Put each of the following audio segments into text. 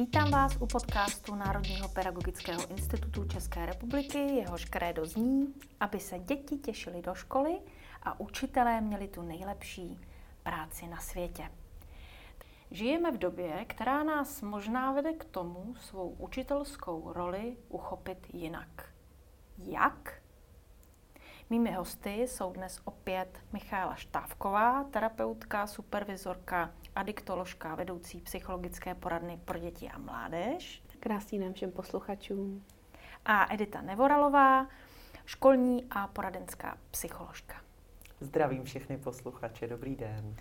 Vítám vás u podcastu Národního pedagogického institutu České republiky, jehož krédo zní, aby se děti těšily do školy a učitelé měli tu nejlepší práci na světě. Žijeme v době, která nás možná vede k tomu svou učitelskou roli uchopit jinak. Jak? Mými hosty jsou dnes opět Michála Štávková, terapeutka, supervizorka, adiktoložka, vedoucí psychologické poradny pro děti a mládež. Krásný den všem posluchačům. A Edita Nevoralová, školní a poradenská psycholožka. Zdravím všechny posluchače, dobrý den.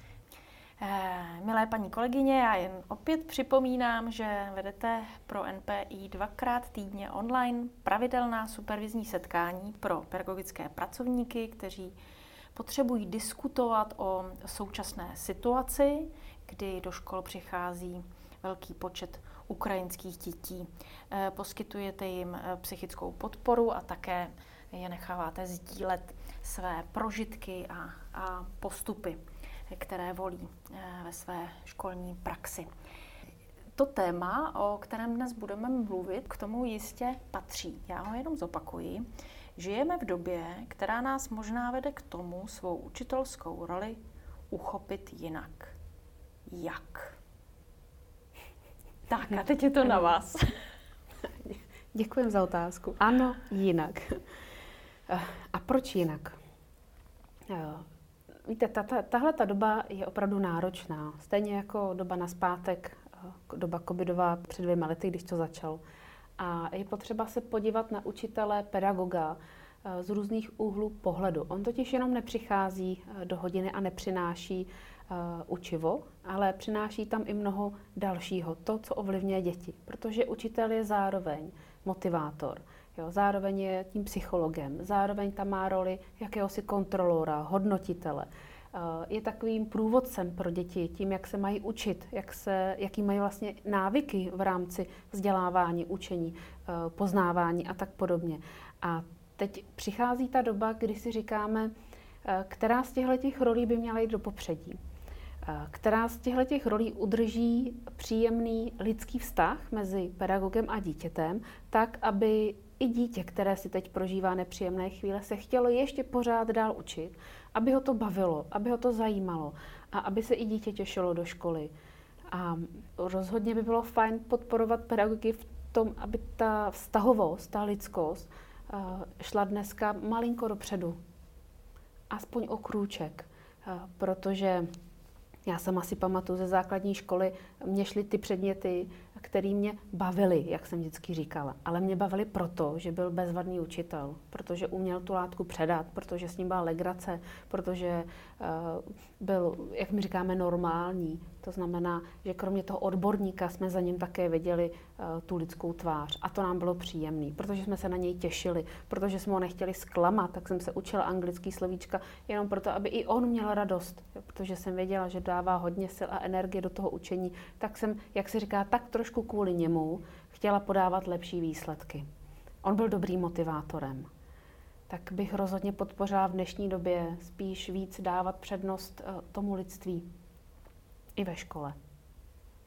Eh, milé paní kolegyně, já jen opět připomínám, že vedete pro NPI dvakrát týdně online pravidelná supervizní setkání pro pedagogické pracovníky, kteří potřebují diskutovat o současné situaci, kdy do škol přichází velký počet ukrajinských dětí. Eh, poskytujete jim eh, psychickou podporu a také je necháváte sdílet své prožitky a, a postupy které volí eh, ve své školní praxi. To téma, o kterém dnes budeme mluvit, k tomu jistě patří. Já ho jenom zopakuji. Žijeme v době, která nás možná vede k tomu svou učitelskou roli uchopit jinak. Jak? Tak a teď je to na vás. Děkuji za otázku. Ano, jinak. Eh, a proč jinak? Eh, Víte, ta, ta, tahle ta doba je opravdu náročná. Stejně jako doba na zpátek, eh, doba covidová před dvěma lety, když to začal. A je potřeba se podívat na učitele, pedagoga z různých úhlů pohledu. On totiž jenom nepřichází do hodiny a nepřináší učivo, ale přináší tam i mnoho dalšího, to, co ovlivňuje děti. Protože učitel je zároveň motivátor, Jo, zároveň je tím psychologem, zároveň tam má roli jakéhosi kontrolora, hodnotitele. Eh, je takovým průvodcem pro děti tím, jak se mají učit, jak se, jaký mají vlastně návyky v rámci vzdělávání, učení, eh, poznávání a tak podobně. A teď přichází ta doba, kdy si říkáme, eh, která z těchto rolí by měla jít do popředí která z těchto rolí udrží příjemný lidský vztah mezi pedagogem a dítětem, tak, aby i dítě, které si teď prožívá nepříjemné chvíle, se chtělo ještě pořád dál učit, aby ho to bavilo, aby ho to zajímalo a aby se i dítě těšilo do školy. A rozhodně by bylo fajn podporovat pedagogy v tom, aby ta vztahovost, ta lidskost eh, šla dneska malinko dopředu. Aspoň o krůček, eh, protože já sama si pamatuju ze základní školy, mě šly ty předměty, které mě bavily, jak jsem vždycky říkala. Ale mě bavily proto, že byl bezvadný učitel, protože uměl tu látku předat, protože s ním byla legrace, protože uh, byl, jak my říkáme, normální. To znamená, že kromě toho odborníka jsme za ním také viděli uh, tu lidskou tvář. A to nám bylo příjemné, protože jsme se na něj těšili, protože jsme ho nechtěli zklamat, tak jsem se učila anglický slovíčka jenom proto, aby i on měl radost, protože jsem věděla, že dává hodně sil a energie do toho učení, tak jsem, jak se říká, tak trošku kvůli němu chtěla podávat lepší výsledky. On byl dobrým motivátorem. Tak bych rozhodně podpořila v dnešní době spíš víc dávat přednost eh, tomu lidství i ve škole.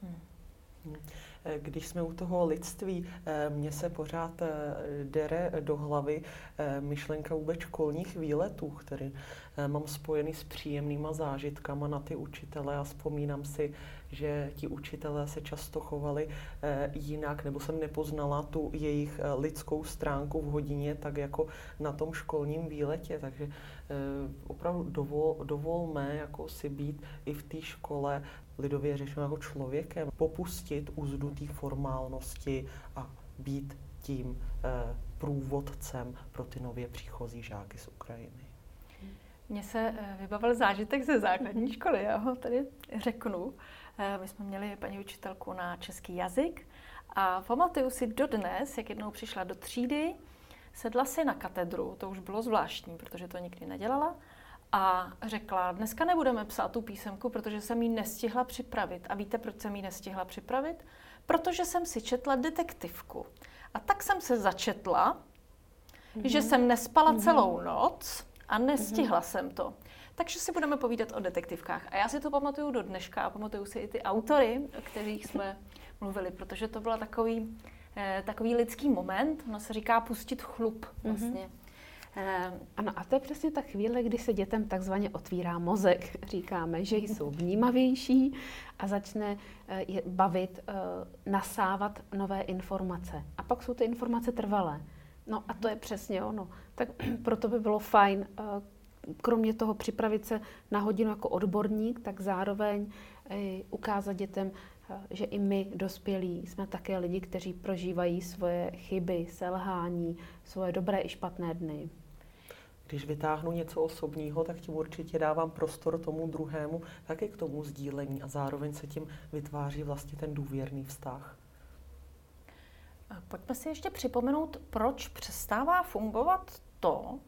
Hmm. Když jsme u toho lidství, eh, mně se pořád eh, dere do hlavy eh, myšlenka vůbec školních výletů, které mám spojený s příjemnýma zážitkama na ty učitele a vzpomínám si, že ti učitelé se často chovali jinak, nebo jsem nepoznala tu jejich lidskou stránku v hodině, tak jako na tom školním výletě. Takže opravdu dovol, dovolme jako si být i v té škole lidově řečeno jako člověkem, popustit úzdu té formálnosti a být tím eh, průvodcem pro ty nově příchozí žáky z Ukrajiny. Mně se eh, vybavil zážitek ze základní školy, já ho tady řeknu. Eh, my jsme měli paní učitelku na český jazyk a pamatuju si dodnes, jak jednou přišla do třídy, sedla si na katedru, to už bylo zvláštní, protože to nikdy nedělala, a řekla, dneska nebudeme psát tu písemku, protože jsem ji nestihla připravit. A víte, proč jsem ji nestihla připravit? Protože jsem si četla detektivku. A tak jsem se začetla, mm-hmm. že jsem nespala mm-hmm. celou noc a nestihla mm-hmm. jsem to. Takže si budeme povídat o detektivkách. A já si to pamatuju do dneška a pamatuju si i ty autory, o kterých jsme mluvili, protože to byl takový, eh, takový lidský moment, ono se říká pustit chlup vlastně. Mm-hmm. Ano, a to je přesně ta chvíle, kdy se dětem takzvaně otvírá mozek. Říkáme, že jsou vnímavější a začne eh, je bavit, eh, nasávat nové informace. A pak jsou ty informace trvalé. No a to je přesně ono. Tak proto by bylo fajn, kromě toho připravit se na hodinu jako odborník, tak zároveň ukázat dětem, že i my, dospělí, jsme také lidi, kteří prožívají svoje chyby, selhání, svoje dobré i špatné dny. Když vytáhnu něco osobního, tak tím určitě dávám prostor tomu druhému, taky k tomu sdílení a zároveň se tím vytváří vlastně ten důvěrný vztah. Pojďme si ještě připomenout, proč přestává fungovat to,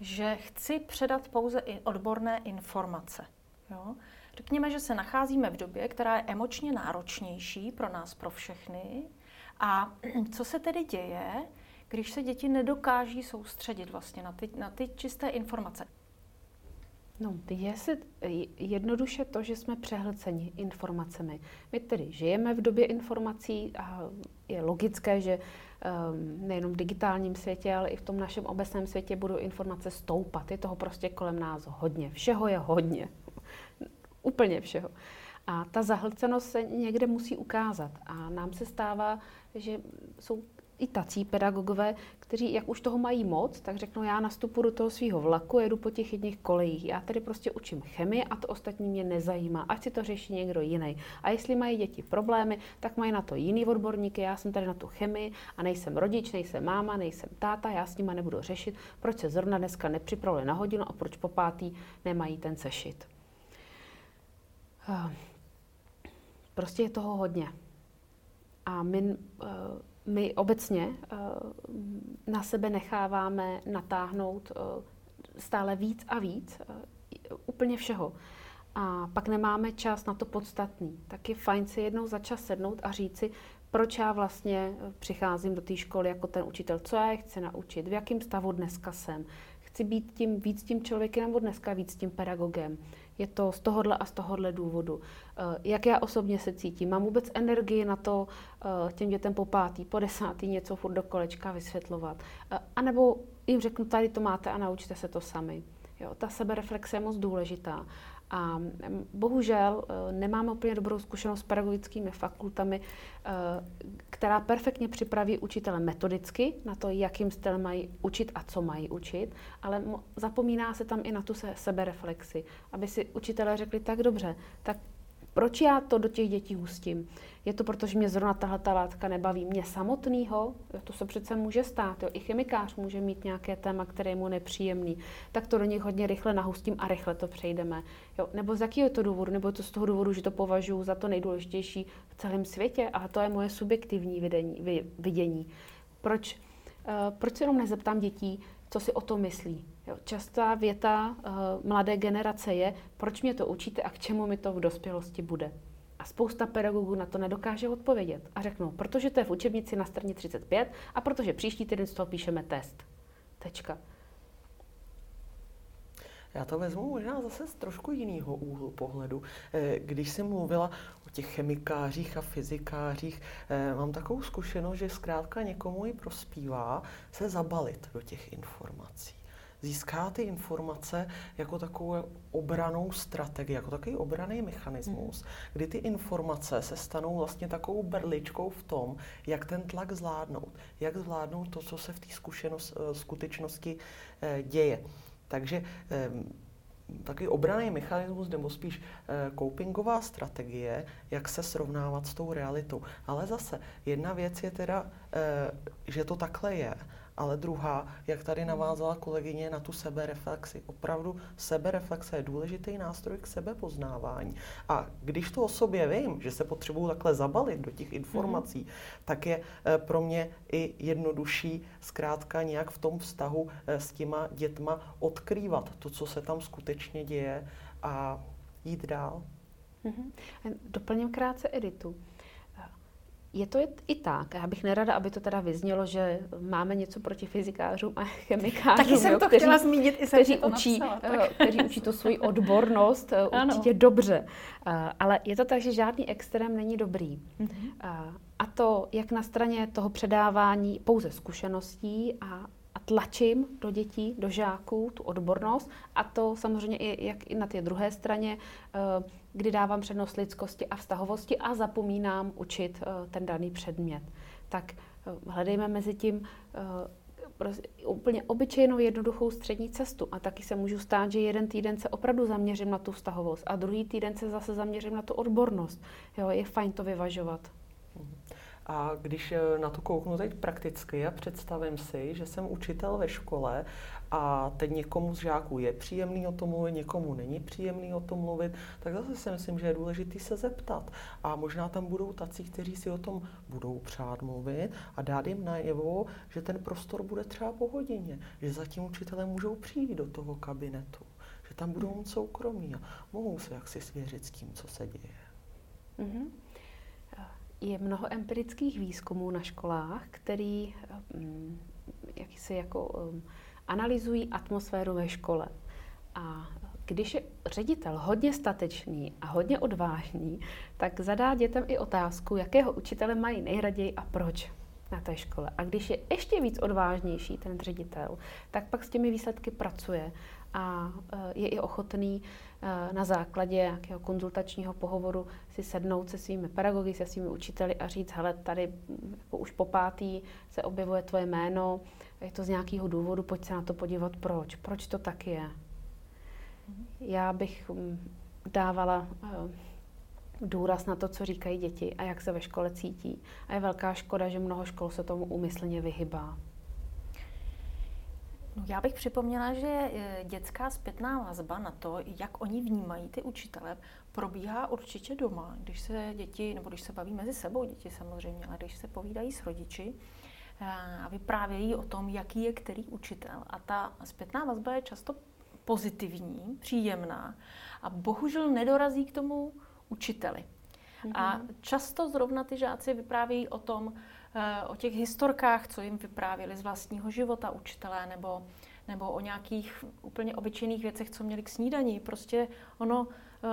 že chci předat pouze i odborné informace. Jo? Řekněme, že se nacházíme v době, která je emočně náročnější pro nás, pro všechny. A co se tedy děje, když se děti nedokáží soustředit vlastně na ty, na ty čisté informace? No, je se jednoduše to, že jsme přehlceni informacemi. My tedy žijeme v době informací a je logické, že um, nejenom v digitálním světě, ale i v tom našem obecném světě budou informace stoupat. Je toho prostě kolem nás hodně. Všeho je hodně. Úplně všeho. A ta zahlcenost se někde musí ukázat. A nám se stává, že jsou i tací pedagogové, kteří, jak už toho mají moc, tak řeknou, já nastupu do toho svého vlaku, jedu po těch jedných kolejích. Já tady prostě učím chemii a to ostatní mě nezajímá, ať si to řeší někdo jiný. A jestli mají děti problémy, tak mají na to jiný odborníky. Já jsem tady na tu chemii a nejsem rodič, nejsem máma, nejsem táta, já s nima nebudu řešit, proč se zrovna dneska nepřipravili na hodinu a proč po pátý nemají ten sešit. Ehm, prostě je toho hodně. A my, eh, my obecně eh, na sebe necháváme natáhnout eh, stále víc a víc, úplně všeho. A pak nemáme čas na to podstatný. Tak je fajn si jednou za čas sednout a říci, proč já vlastně přicházím do té školy jako ten učitel, co já je chci naučit, v jakém stavu dneska jsem. Chci být tím víc tím člověkem nebo dneska víc tím pedagogem je to z tohohle a z tohohle důvodu. Eh, jak já osobně se cítím? Mám vůbec energii na to eh, těm dětem po pátý, po desátý něco furt do kolečka vysvětlovat? Eh, a nebo jim řeknu, tady to máte a naučte se to sami. Jo, ta sebereflexe je moc důležitá. A bohužel e, nemáme úplně dobrou zkušenost s pedagogickými fakultami, e, která perfektně připraví učitele metodicky na to, jakým stylem mají učit a co mají učit, ale zapomíná se tam i na tu sebereflexi, aby si učitelé řekli tak dobře, tak proč já to do těch dětí hustím? Je to proto, že mě zrovna tahle ta látka nebaví mě samotného? To se přece může stát. Jo. I chemikář může mít nějaké téma, které je mu nepříjemný. Tak to do nich hodně rychle nahustím a rychle to přejdeme. Jo. Nebo z jakého to důvodu? Nebo je to z toho důvodu, že to považuji za to nejdůležitější v celém světě? A to je moje subjektivní vidění. Proč, uh, proč se jenom nezeptám dětí, co si o tom myslí? Jo, častá věta uh, mladé generace je, proč mě to učíte a k čemu mi to v dospělosti bude. A spousta pedagogů na to nedokáže odpovědět. A řeknou, protože to je v učebnici na straně 35 a protože příští týden z toho píšeme test. Tečka. Já to vezmu možná zase z trošku jiného úhlu pohledu. Eh, když jsem mluvila o těch chemikářích a fyzikářích, eh, mám takovou zkušenost, že zkrátka někomu i prospívá se zabalit do těch informací získá ty informace jako takovou obranou strategii, jako takový obraný mechanismus, mm. kdy ty informace se stanou vlastně takovou berličkou v tom, jak ten tlak zvládnout, jak zvládnout to, co se v té eh, skutečnosti děje. Takže ehm, takový obraný mechanismus nebo spíš e, copingová strategie, jak se srovnávat s tou realitou. Ale zase, jedna věc je teda, e, že to takhle je, ale druhá, jak tady navázala kolegyně na tu sebereflexi. Opravdu sebereflexe je důležitý nástroj k sebepoznávání. A když to o sobě vím, že se potřebuju takhle zabalit do těch informací, mm-hmm. tak je e, pro mě i jednodušší zkrátka nějak v tom vztahu e, s těma dětma odkrývat to, co se tam skutečně děje a jít dál. Mm-hmm. Doplním krátce editu je to i tak. Já bych nerada, aby to teda vyznělo, že máme něco proti fyzikářům a chemikářům. Taky jsem jo, to kteří, chtěla zmínit, i kteří, to učí, napsala, kteří učí to svoji odbornost ano. určitě dobře. Ale je to tak, že žádný extrém není dobrý. Mm-hmm. A to jak na straně toho předávání pouze zkušeností a tlačím do dětí, do žáků tu odbornost a to samozřejmě i jak i na té druhé straně, eh, kdy dávám přednost lidskosti a vztahovosti a zapomínám učit eh, ten daný předmět. Tak eh, hledejme mezi tím úplně obyčejnou jednoduchou střední cestu. A taky se můžu stát, že jeden týden se opravdu zaměřím na tu vztahovost a druhý týden se zase zaměřím na tu odbornost. Jo, je fajn to vyvažovat. Mm-hmm. A když eh, na to kouknu teď prakticky a představím si, že jsem učitel ve škole a teď někomu z žáků je příjemný o tom mluvit, někomu není příjemný o tom mluvit, tak zase si myslím, že je důležité se zeptat. A možná tam budou tací, kteří si o tom budou přát mluvit a dát jim najevo, že ten prostor bude třeba po hodině, že za tím učitelem můžou přijít do toho kabinetu, že tam budou mít soukromí a mohou se jaksi svěřit s tím, co se děje. Mm-hmm je mnoho empirických výzkumů na školách, který um, jak si jako um, analyzují atmosféru ve škole. A když je ředitel hodně statečný a hodně odvážný, tak zadá dětem i otázku, jakého učitele mají nejraději a proč na té škole. A když je ještě víc odvážnější ten ředitel, tak pak s těmi výsledky pracuje a e, je i ochotný e, na základě nějakého konzultačního pohovoru si sednout se svými pedagogy, se svými učiteli a říct, hele, tady jako už po pátý se objevuje tvoje jméno, je to z nějakého důvodu, pojď se na to podívat, proč, proč to tak je. Já bych dávala e, důraz na to, co říkají děti a jak se ve škole cítí. A je velká škoda, že mnoho škol se tomu úmyslně vyhybá. No, já bych připomněla, že e, dětská zpětná vazba na to, jak oni vnímají ty učitele, probíhá určitě doma, když se děti, nebo když se baví mezi sebou děti samozřejmě, ale když se povídají s rodiči e, a vyprávějí o tom, jaký je který učitel. A ta zpětná vazba je často pozitivní, příjemná a bohužel nedorazí k tomu učiteli. Mm-hmm. A mhm. často zrovna ty žáci vyprávějí o tom, Eh, o těch historkách, co jim vyprávěli z vlastního života učitelé, nebo, nebo o nějakých úplně obyčejných věcech, co měli k snídaní. Prostě ono, eh,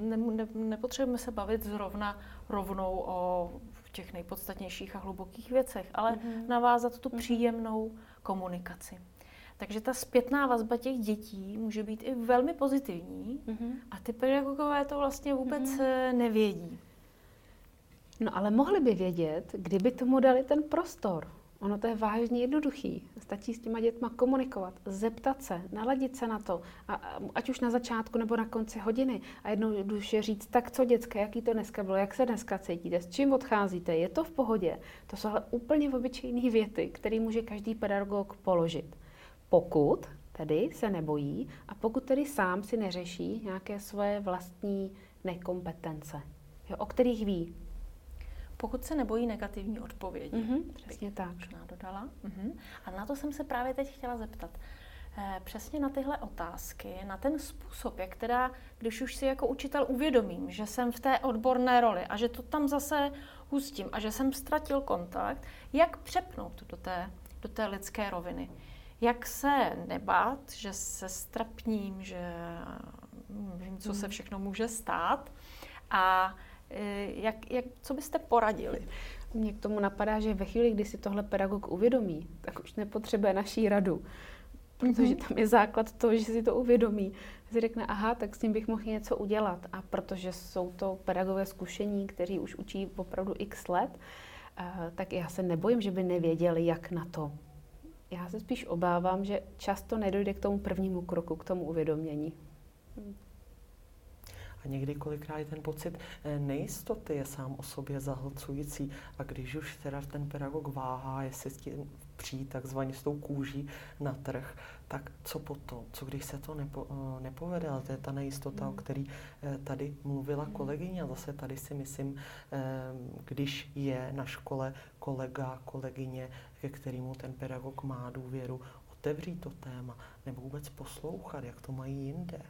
ne, ne, nepotřebujeme se bavit zrovna rovnou o těch nejpodstatnějších a hlubokých věcech, ale mm-hmm. navázat tu mm-hmm. příjemnou komunikaci. Takže ta zpětná vazba těch dětí může být i velmi pozitivní mm-hmm. a ty pedagogové to vlastně vůbec mm-hmm. nevědí. No ale mohli by vědět, kdyby tomu dali ten prostor. Ono to je vážně jednoduchý. Stačí s těma dětma komunikovat, zeptat se, naladit se na to, a, ať už na začátku nebo na konci hodiny. A jednou duše říct, tak co dětské, jaký to dneska bylo, jak se dneska cítíte, s čím odcházíte, je to v pohodě. To jsou ale úplně obyčejné věty, které může každý pedagog položit. Pokud tedy se nebojí a pokud tedy sám si neřeší nějaké svoje vlastní nekompetence, jo, o kterých ví, pokud se nebojí negativní odpovědi. Mm-hmm, přesně tak. Možná dodala. Mm-hmm. A na to jsem se právě teď chtěla zeptat. Eh, přesně na tyhle otázky, na ten způsob, jak teda, když už si jako učitel uvědomím, že jsem v té odborné roli a že to tam zase hustím a že jsem ztratil kontakt, jak přepnout do té, do té lidské roviny. Jak se nebát, že se strapním, že hm, vím, co se mhm. všechno může stát a Eh, jak, jak, co byste poradili? Mně k tomu napadá, že ve chvíli, kdy si tohle pedagog uvědomí, tak už nepotřebuje naší radu. Protože mm-hmm. tam je základ toho, že si to uvědomí. Si řekne, aha, tak s tím bych mohl něco udělat. A protože jsou to pedagogové zkušení, kteří už učí opravdu x let, uh, tak já se nebojím, že by nevěděli, jak na to. Já se spíš obávám, že často nedojde k tomu prvnímu kroku, k tomu uvědomění. A někdy kolikrát je ten pocit eh, nejistoty je sám o sobě zahlcující. A když už teda ten pedagog váhá, jestli s tím přijít takzvaně s tou kůží na trh, tak co potom? Co když se to nepo, eh, nepovede? Ale to je ta nejistota, mm. o který eh, tady mluvila mm. kolegyně. A zase tady si myslím, když je na škole kolega, kolegyně, ke kterému ten pedagog má důvěru, otevřít to téma nebo vůbec poslouchat, jak to mají jinde.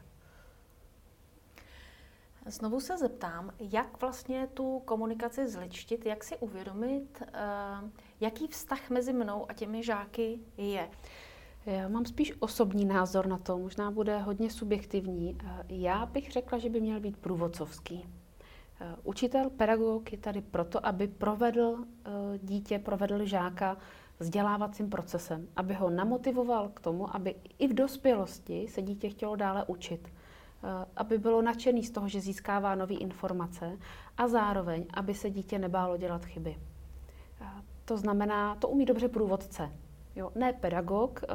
Znovu se zeptám, jak vlastně tu komunikaci zličtit, jak si uvědomit, eh, jaký vztah mezi mnou a těmi žáky je. Já mám spíš osobní názor na to, možná bude hodně subjektivní. Eh, já bych řekla, že by měl být průvodcovský. Eh, učitel, pedagog je tady proto, aby provedl dítě, provedl žáka vzdělávacím procesem, aby ho namotivoval k tomu, aby i v dospělosti se dítě chtělo dále učit Eh, aby bylo nadšený z toho, že získává nové informace a zároveň, aby se dítě nebálo dělat chyby. To znamená, to umí dobře průvodce. Jo? Ne pedagog, eh,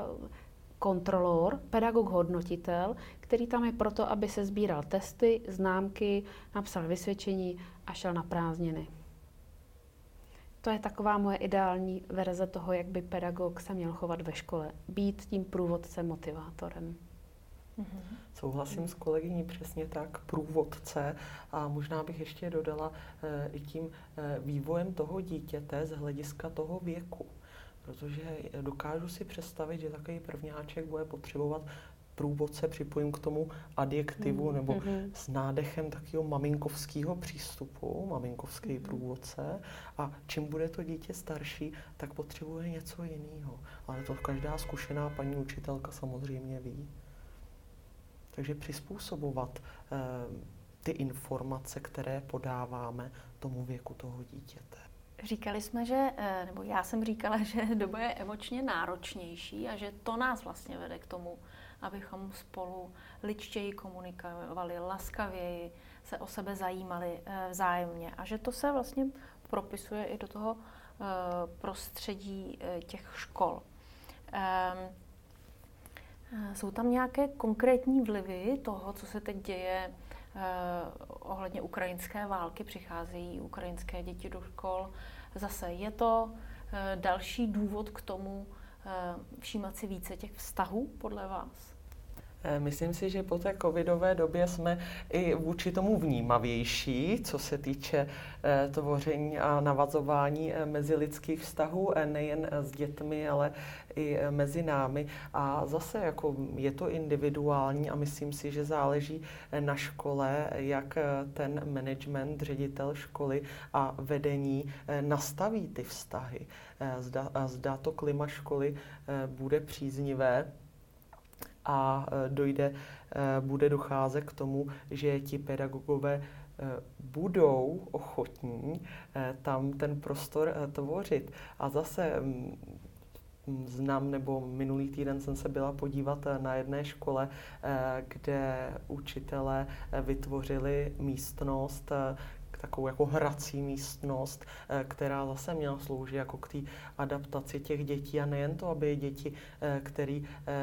kontrolor, pedagog hodnotitel, který tam je proto, aby se sbíral testy, známky, napsal vysvědčení a šel na prázdniny. To je taková moje ideální verze toho, jak by pedagog se měl chovat ve škole. Být tím průvodcem, motivátorem. Mm-hmm. Souhlasím s kolegyní přesně tak, průvodce a možná bych ještě dodala e, i tím e, vývojem toho dítěte z hlediska toho věku. Protože dokážu si představit, že takový prvňáček bude potřebovat průvodce, připojím k tomu adjektivu mm, nebo mm-hmm. s nádechem takového maminkovského přístupu, maminkovský mm-hmm. průvodce. A čím bude to dítě starší, tak potřebuje něco jiného. Ale to každá zkušená paní učitelka samozřejmě ví. Takže přizpůsobovat eh, ty informace, které podáváme tomu věku toho dítěte. Říkali jsme, že, eh, nebo já jsem říkala, že doba je emočně náročnější a že to nás vlastně vede k tomu, abychom spolu ličtěji komunikovali, laskavěji, se o sebe zajímali eh, vzájemně a že to se vlastně propisuje i do toho prostředí těch škol. Eh, jsou tam nějaké konkrétní vlivy toho, co se teď děje eh, ohledně ukrajinské války? Přicházejí ukrajinské děti do škol. Zase je to eh, další důvod k tomu všímat si více těch vztahů podle vás? Eh, myslím si, že po té covidové době jsme i vůči tomu vnímavější, co se týče eh, tvoření a navazování eh, mezilidských vztahů, nejen s dětmi, ale i mezi námi. A zase jako je to individuální a myslím si, že záleží na škole, jak ten management, ředitel školy a vedení nastaví ty vztahy. Zda, zda to klima školy bude příznivé a e, dojde, e, bude docházet k tomu, že ti pedagogové e, budou ochotní tam ten prostor tvořit. A zase znám, nebo minulý týden jsem se byla podívat na jedné škole, kde učitelé vytvořili místnost, takovou jako hrací místnost, eh, která zase měla sloužit jako k té adaptaci těch dětí a nejen to, aby děti, eh, který eh,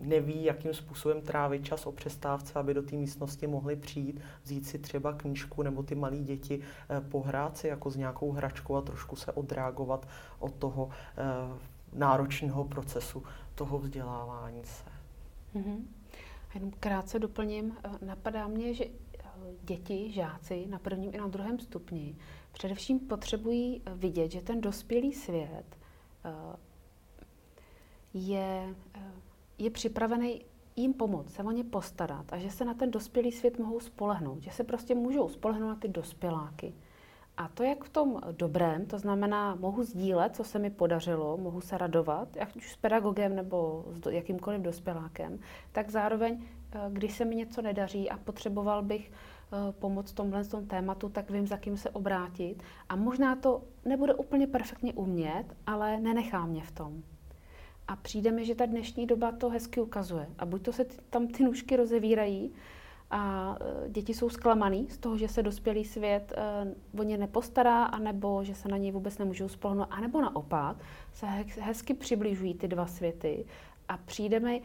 neví, jakým způsobem trávit čas o přestávce, aby do té místnosti mohly přijít, vzít si třeba knížku nebo ty malé děti pohrát si jako s nějakou hračkou a trošku se odreagovat od toho náročného procesu toho vzdělávání se. Mm-hmm. Jenom krátce doplním, napadá mě, že děti, žáci na prvním i na druhém stupni především potřebují vidět, že ten dospělý svět eh, je, eh, je připravený jim pomoct, se o ně postarat a že se na ten dospělý svět mohou spolehnout, že se prostě můžou spolehnout na ty dospěláky. A to jak v tom dobrém, to znamená, mohu sdílet, co se mi podařilo, mohu se radovat, jak už s pedagogem nebo s jakýmkoliv dospělákem, tak zároveň, eh, když se mi něco nedaří a potřeboval bych Eh, pomoc v tomhle tom tématu, tak vím, za kým se obrátit. A možná to nebude úplně perfektně umět, ale nenechá mě v tom. A přijde mi, že ta dnešní doba to hezky ukazuje. A buď to se tam ty nůžky rozevírají a e, děti jsou zklamaný z toho, že se dospělý svět e, o ně nepostará, anebo že se na něj vůbec nemůžou spolehnout, anebo naopak se hezky přibližují ty dva světy a přijde mi,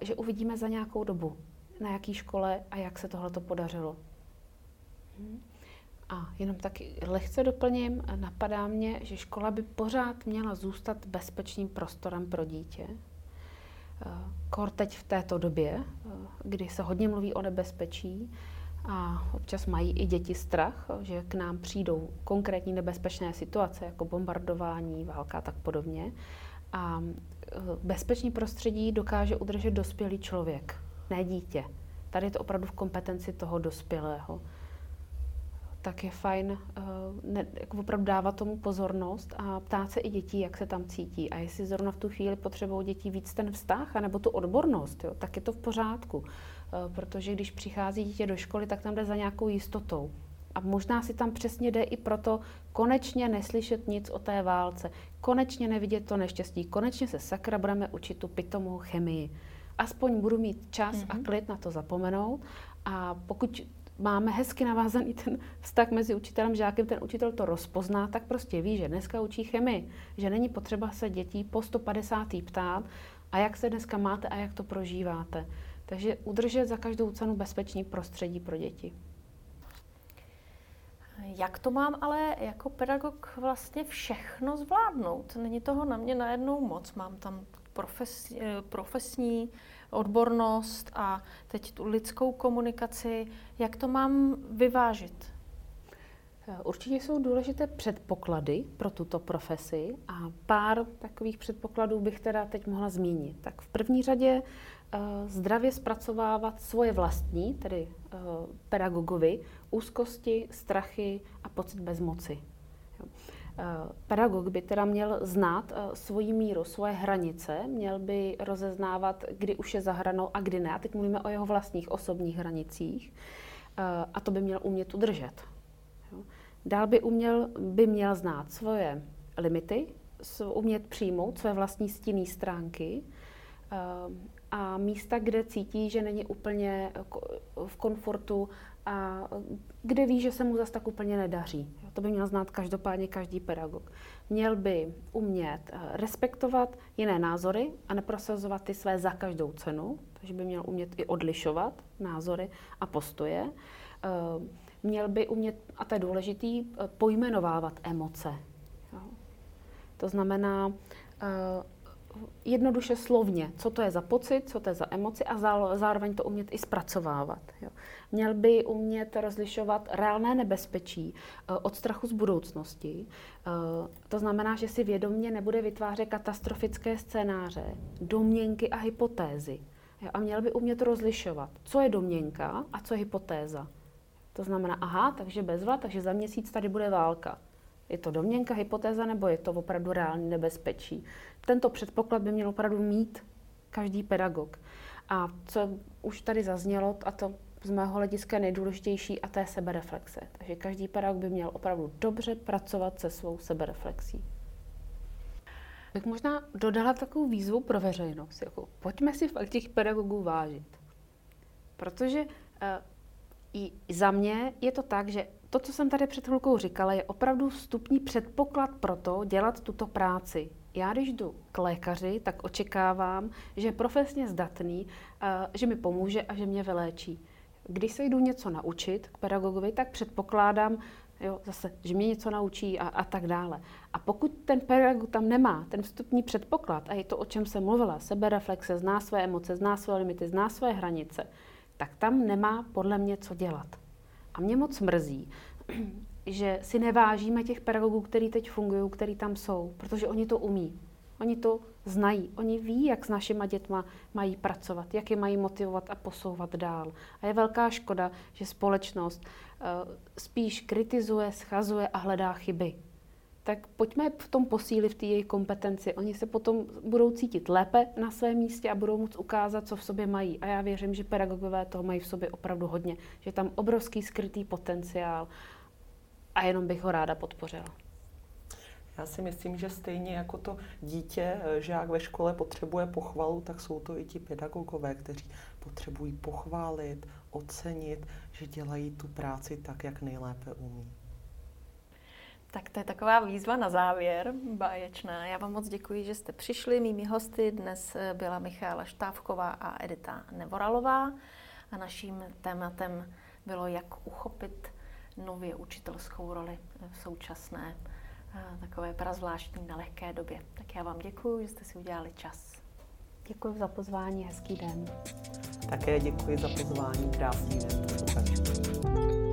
že uvidíme za nějakou dobu na jaký škole a jak se tohle podařilo. Hm. A jenom taky lehce doplním, napadá mě, že škola by pořád měla zůstat bezpečným prostorem pro dítě. Eh, kor teď v této době, eh, kdy se hodně mluví o nebezpečí a občas mají i děti strach, že k nám přijdou konkrétní nebezpečné situace, jako bombardování, válka a tak podobně. A eh, bezpečný prostředí dokáže udržet dospělý člověk ne dítě. Tady je to opravdu v kompetenci toho dospělého. Tak je fajn uh, ne, jako opravdu dávat tomu pozornost a ptát se i dětí, jak se tam cítí. A jestli zrovna v tu chvíli potřebují děti víc ten vztah, anebo tu odbornost, jo, tak je to v pořádku. Uh, protože když přichází dítě do školy, tak tam jde za nějakou jistotou. A možná si tam přesně jde i proto konečně neslyšet nic o té válce, konečně nevidět to neštěstí, konečně se sakra budeme učit tu pitomou chemii. Aspoň budu mít čas mm-hmm. a mhm. klid na to zapomenout a pokud máme hezky navázaný ten vztah mezi učitelem a žákem, ten učitel to rozpozná, tak prostě ví, že dneska učí chemii, že není potřeba se dětí po 150. ptát, a jak se dneska máte a jak to prožíváte. Takže udržet za každou cenu bezpečný prostředí pro děti. Jak to mám ale jako pedagog vlastně všechno zvládnout? Není toho na mě najednou moc. Mám tam profes, eh, profesní odbornost a teď tu lidskou komunikaci. Jak to mám vyvážit? Určitě jsou důležité předpoklady pro tuto profesi a pár takových předpokladů bych teda teď mohla zmínit. Tak v první řadě Eh, zdravě zpracovávat svoje vlastní, tedy eh, pedagogovi, úzkosti, strachy a pocit bezmoci. Eh, pedagog by teda měl znát svoji míru, svoje hranice, měl by rozeznávat, kdy už je za hranou a kdy ne. A teď mluvíme o jeho vlastních osobních hranicích. A to by měl umět udržet. Dál by, uměl, by měl znát svoje limity, umět přijmout své vlastní stinné stránky, a místa, kde cítí, že není úplně v komfortu a kde ví, že se mu zase tak úplně nedaří. To by měl znát každopádně každý pedagog. Měl by umět eh, respektovat jiné názory a neprosazovat ty své za každou cenu, takže by měl umět i odlišovat názory a postoje. Eh, měl by umět, a to je důležitý, eh, pojmenovávat emoce. To znamená, jednoduše slovně, co to je za pocit, co to je za emoci a zároveň to umět i zpracovávat. Jo. Měl by umět rozlišovat reálné nebezpečí eh, od strachu z budoucnosti. Eh, to znamená, že si vědomně nebude vytvářet katastrofické scénáře, domněnky a hypotézy. Jo. A měl by umět rozlišovat, co je domněnka a co je hypotéza. To znamená, aha, takže bezva, takže za měsíc tady bude válka. Je to domněnka, hypotéza nebo je to opravdu reálný nebezpečí? Tento předpoklad by měl opravdu mít každý pedagog. A co už tady zaznělo, a to z mého hlediska nejdůležitější, a to je sebereflexe. Takže každý pedagog by měl opravdu dobře pracovat se svou sebereflexí. Bych možná dodala takovou výzvu pro veřejnost. Jako, pojďme si fakt těch pedagogů vážit. Protože uh, i za mě je to tak, že to, co jsem tady před chvilkou říkala, je opravdu vstupní předpoklad pro to dělat tuto práci. Já když jdu k lékaři, tak očekávám, že je profesně zdatný, že mi pomůže a že mě vyléčí. Když se jdu něco naučit k pedagogovi, tak předpokládám, jo, zase, že mě něco naučí a, a tak dále. A pokud ten pedagog tam nemá ten vstupní předpoklad, a je to, o čem jsem mluvila, sebereflexe, zná své emoce, zná své limity, zná své hranice, tak tam nemá podle mě co dělat. A mě moc mrzí, že si nevážíme těch pedagogů, který teď fungují, který tam jsou, protože oni to umí. Oni to znají. Oni ví, jak s našima dětma mají pracovat, jak je mají motivovat a posouvat dál. A je velká škoda, že společnost uh, spíš kritizuje, schazuje a hledá chyby. Tak pojďme v tom posílit v té její kompetenci. Oni se potom budou cítit lépe na svém místě a budou moct ukázat, co v sobě mají. A já věřím, že pedagogové toho mají v sobě opravdu hodně. Že je tam obrovský skrytý potenciál a jenom bych ho ráda podpořila. Já si myslím, že stejně jako to dítě, eh, žák ve škole potřebuje pochvalu, tak jsou to i ti pedagogové, kteří potřebují pochválit, ocenit, že dělají tu práci tak, jak nejlépe umí. Tak to je taková výzva na závěr, báječná. Já vám moc děkuji, že jste přišli. Mými hosty dnes eh, byla Michála Štávková a Edita Nevoralová a naším tématem bylo, jak uchopit nově učitelskou roli v současné eh, takové prazvláštní lehké době. Tak já vám děkuji, že jste si udělali čas. Děkuji za pozvání, hezký den. Také děkuji za pozvání, krásný den.